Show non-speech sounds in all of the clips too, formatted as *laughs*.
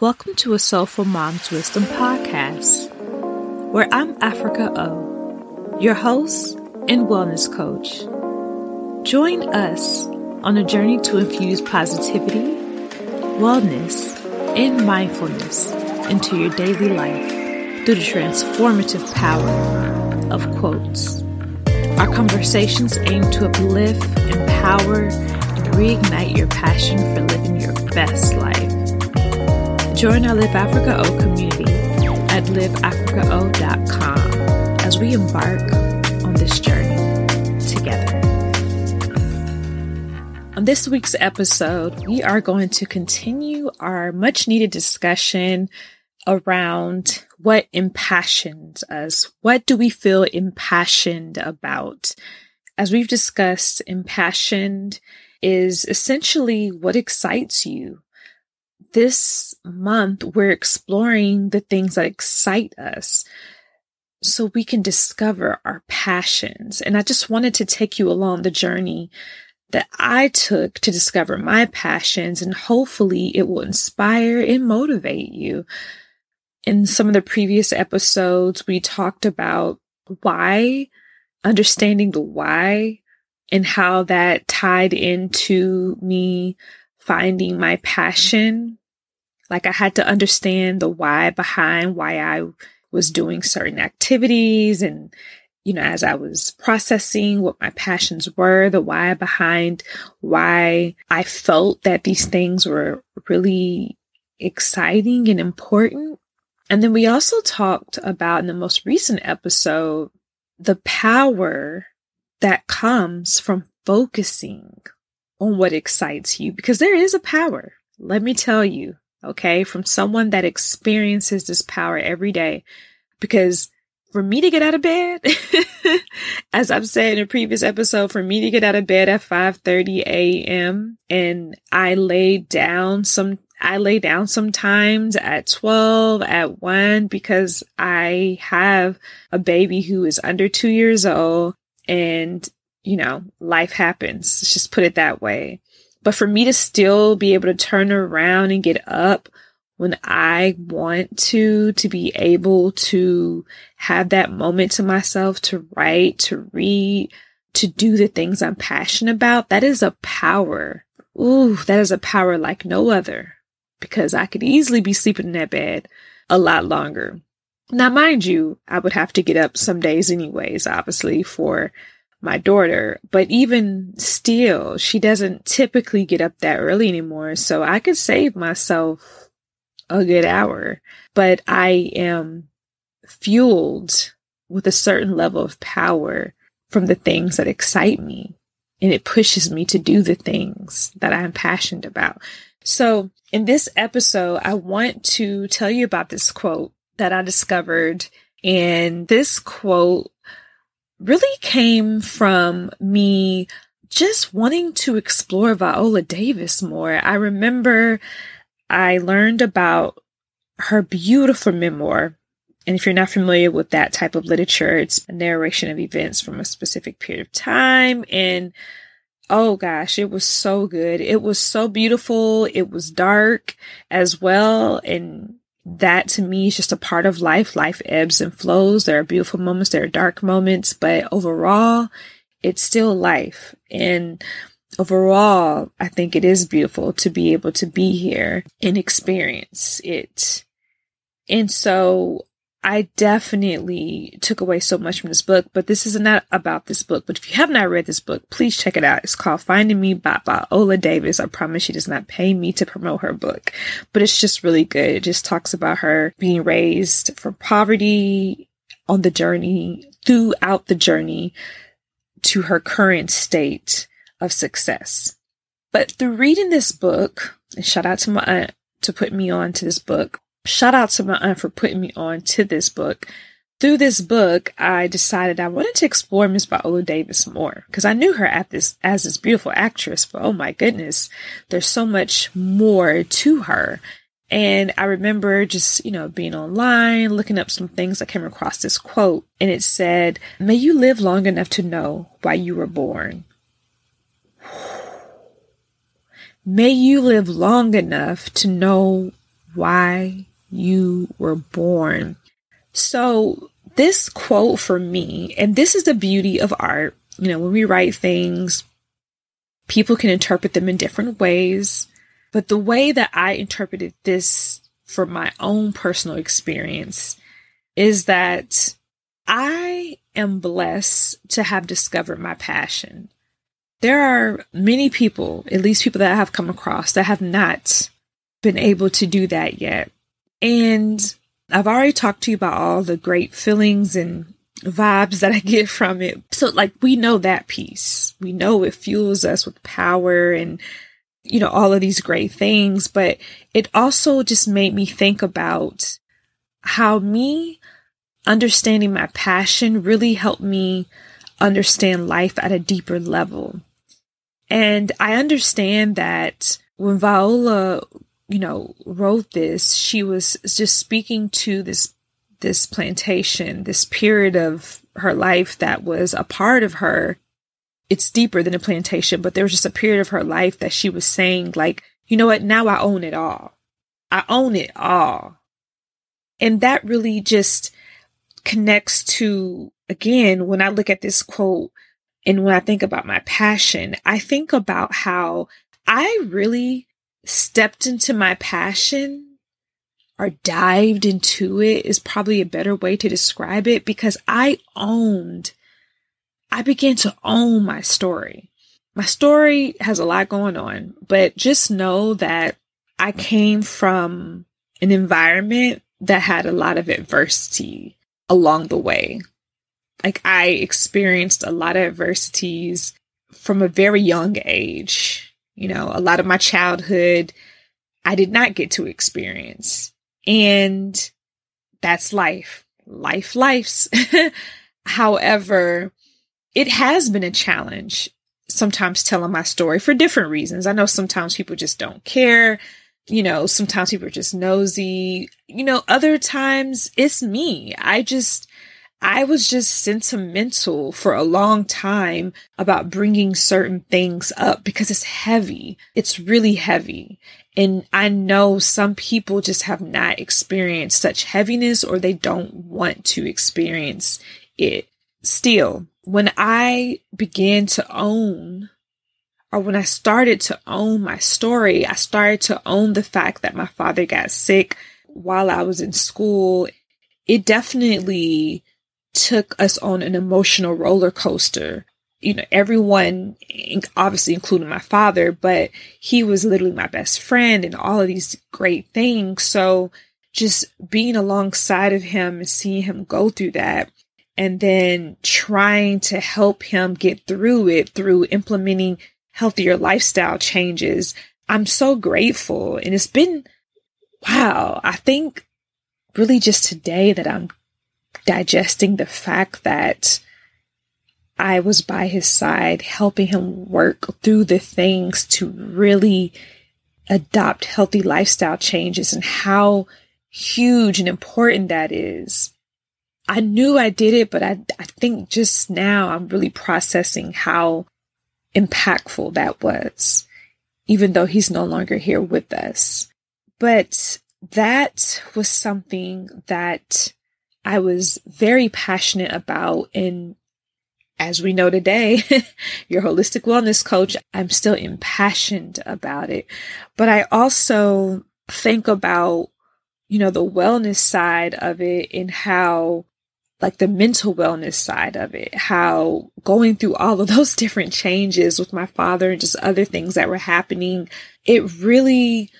Welcome to a Soulful Mom's Wisdom podcast, where I'm Africa O, your host and wellness coach. Join us on a journey to infuse positivity, wellness, and mindfulness into your daily life through the transformative power of quotes. Our conversations aim to uplift, empower, and reignite your passion for living your best life. Join our Live Africa O community at liveafricao.com as we embark on this journey together. On this week's episode, we are going to continue our much needed discussion around what impassions us. What do we feel impassioned about? As we've discussed, impassioned is essentially what excites you this month, we're exploring the things that excite us so we can discover our passions. And I just wanted to take you along the journey that I took to discover my passions, and hopefully it will inspire and motivate you. In some of the previous episodes, we talked about why, understanding the why, and how that tied into me finding my passion like I had to understand the why behind why I was doing certain activities and you know, as I was processing what my passions were, the why behind why I felt that these things were really exciting and important. And then we also talked about in the most recent episode the power that comes from focusing on what excites you because there is a power. Let me tell you, okay, from someone that experiences this power every day. Because for me to get out of bed, *laughs* as I've said in a previous episode, for me to get out of bed at 5:30 a.m. and I lay down some I lay down sometimes at 12, at 1 because I have a baby who is under 2 years old and you know, life happens. Let's just put it that way. But for me to still be able to turn around and get up when I want to, to be able to have that moment to myself to write, to read, to do the things I'm passionate about, that is a power. Ooh, that is a power like no other because I could easily be sleeping in that bed a lot longer. Now, mind you, I would have to get up some days anyways, obviously, for my daughter. But even still, she doesn't typically get up that early anymore. So I could save myself a good hour, but I am fueled with a certain level of power from the things that excite me. And it pushes me to do the things that I'm passionate about. So in this episode, I want to tell you about this quote that I discovered. And this quote really came from me just wanting to explore Viola Davis more. I remember I learned about her beautiful memoir. And if you're not familiar with that type of literature, it's a narration of events from a specific period of time. And oh gosh, it was so good. It was so beautiful. It was dark as well. And that to me is just a part of life. Life ebbs and flows. There are beautiful moments, there are dark moments, but overall, it's still life. And overall, I think it is beautiful to be able to be here and experience it. And so I definitely took away so much from this book, but this is not about this book. But if you have not read this book, please check it out. It's called Finding Me by Viola Davis. I promise she does not pay me to promote her book, but it's just really good. It just talks about her being raised from poverty on the journey, throughout the journey to her current state of success. But through reading this book, and shout out to my aunt to put me on to this book, Shout out to my aunt for putting me on to this book. Through this book, I decided I wanted to explore Miss Viola Davis more because I knew her at this as this beautiful actress, but oh my goodness, there's so much more to her. And I remember just, you know, being online, looking up some things. I came across this quote and it said, May you live long enough to know why you were born. *sighs* May you live long enough to know why you were born. So, this quote for me, and this is the beauty of art, you know, when we write things, people can interpret them in different ways. But the way that I interpreted this from my own personal experience is that I am blessed to have discovered my passion. There are many people, at least people that I have come across, that have not been able to do that yet. And I've already talked to you about all the great feelings and vibes that I get from it. So, like, we know that piece. We know it fuels us with power and, you know, all of these great things. But it also just made me think about how me understanding my passion really helped me understand life at a deeper level. And I understand that when Viola, you know, wrote this, she was just speaking to this this plantation, this period of her life that was a part of her. It's deeper than a plantation, but there was just a period of her life that she was saying, like, you know what, now I own it all. I own it all. And that really just connects to, again, when I look at this quote and when I think about my passion, I think about how I really stepped into my passion or dived into it is probably a better way to describe it because I owned, I began to own my story. My story has a lot going on, but just know that I came from an environment that had a lot of adversity along the way. Like I experienced a lot of adversities from a very young age. You know, a lot of my childhood I did not get to experience. And that's life. Life, life's. *laughs* However, it has been a challenge sometimes telling my story for different reasons. I know sometimes people just don't care. You know, sometimes people are just nosy. You know, other times it's me. I just, I was just sentimental for a long time about bringing certain things up because it's heavy. It's really heavy. And I know some people just have not experienced such heaviness or they don't want to experience it. Still, when I began to own or when I started to own my story, I started to own the fact that my father got sick while I was in school. It definitely took us on an emotional roller coaster you know, everyone, obviously including my father, but he was literally my best friend and all of these great things. So just being alongside of him and seeing him go through that and then trying to help him get through it through implementing healthier lifestyle changes. I'm so grateful. And it's been, wow, I think really just today that I'm digesting the fact that I was by his side, helping him work through the things to really adopt healthy lifestyle changes and how huge and important that is. I knew I did it, but I, I think just now I'm really processing how impactful that was, even though he's no longer here with us. But that was something that I was very passionate about and as we know today, *laughs* your holistic wellness coach, I'm still impassioned about it. But I also think about, you know, the wellness side of it and how like the mental wellness side of it, how going through all of *laughs* those different changes with my father and just other things that were happening, it really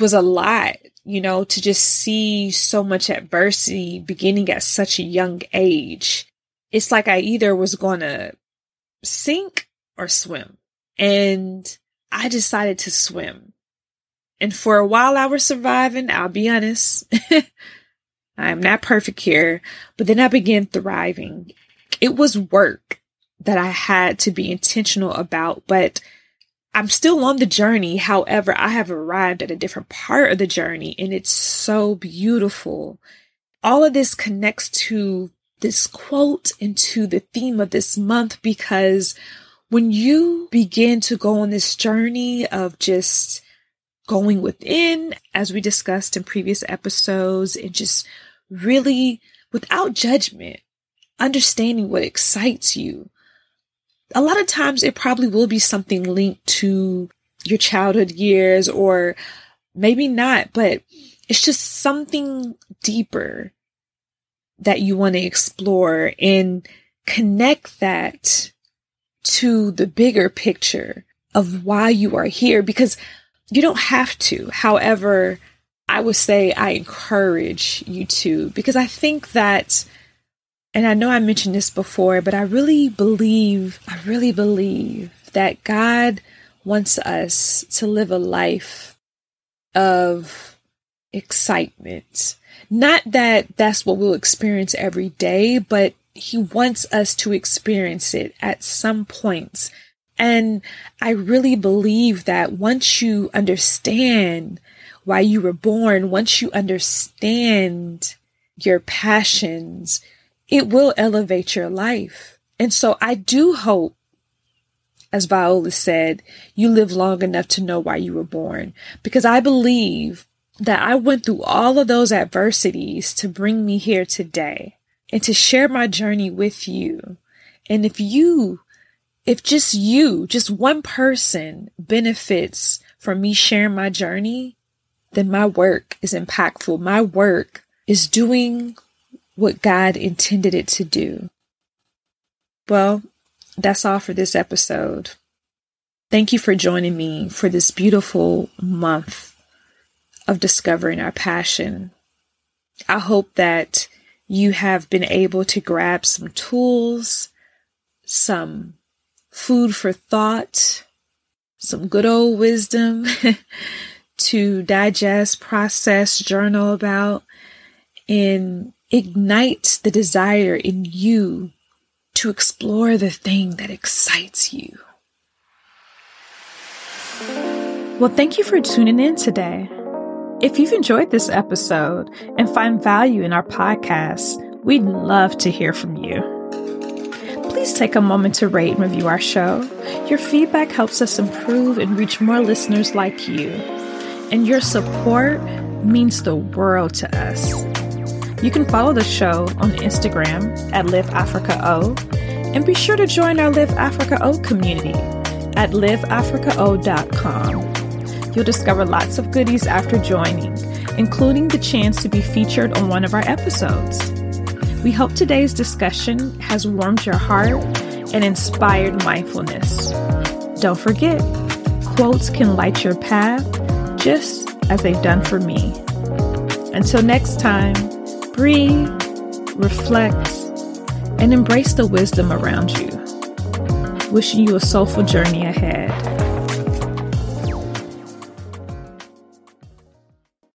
was a lot, you know, to just see so much adversity beginning at such a young age it's like I either was going to sink or swim. And I decided to swim. And for a while I was surviving, I'll be honest. *laughs* I am not perfect here, but then I began thriving. It was work that I had to be intentional about, but I'm still on the journey. However, I have arrived at a different part of the journey and it's so beautiful. All of this connects to this quote into the theme of this month because when you begin to go on this journey of just going within, as we discussed in previous episodes, and just really without judgment, understanding what excites you. A lot of times it probably will be something linked to your childhood years or maybe not, but it's just something deeper that you want to explore and connect that to the bigger picture of why you are here because you don't have to. However, I would say I encourage you to because I think that and I know I mentioned this before, but I really believe, I really believe that God wants us to live a life of excitement. Not that that's what we'll experience every day, but He wants us to experience it at some points. And I really believe that once you understand why you were born, once you understand your passions, it will elevate your life. And so I do hope as Viola said, you live long enough to know why you were born. Because I believe that I went through all of those adversities to bring me here today and to share my journey with you. And if you, if just you, just one person benefits from me sharing my journey, then my work is impactful. My work is doing what God intended it to do. Well, that's all for this episode. Thank you for joining me for this beautiful month of discovering our passion. I hope that you have been able to grab some tools, some food for thought, some good old wisdom *laughs* to digest, process, journal about, and ignite the desire in you to explore the thing that excites you. Well, thank you for tuning in today. If you've enjoyed this episode and find value in our podcast, we'd love to hear from you. Please take a moment to rate and review our show. Your feedback helps us improve and reach more listeners like you. And your support means the world to us. You can follow the show on Instagram at Live Africa O, and be sure to join our Live Africa O community at liveafricao.com. You'll discover lots of goodies after joining, including the chance to be featured on one of our episodes. We hope today's discussion has warmed your heart and inspired mindfulness. Don't forget, quotes can light your path just as they've done for me. Until next time, breathe, reflect, and embrace the wisdom around you. Wishing you a soulful journey ahead.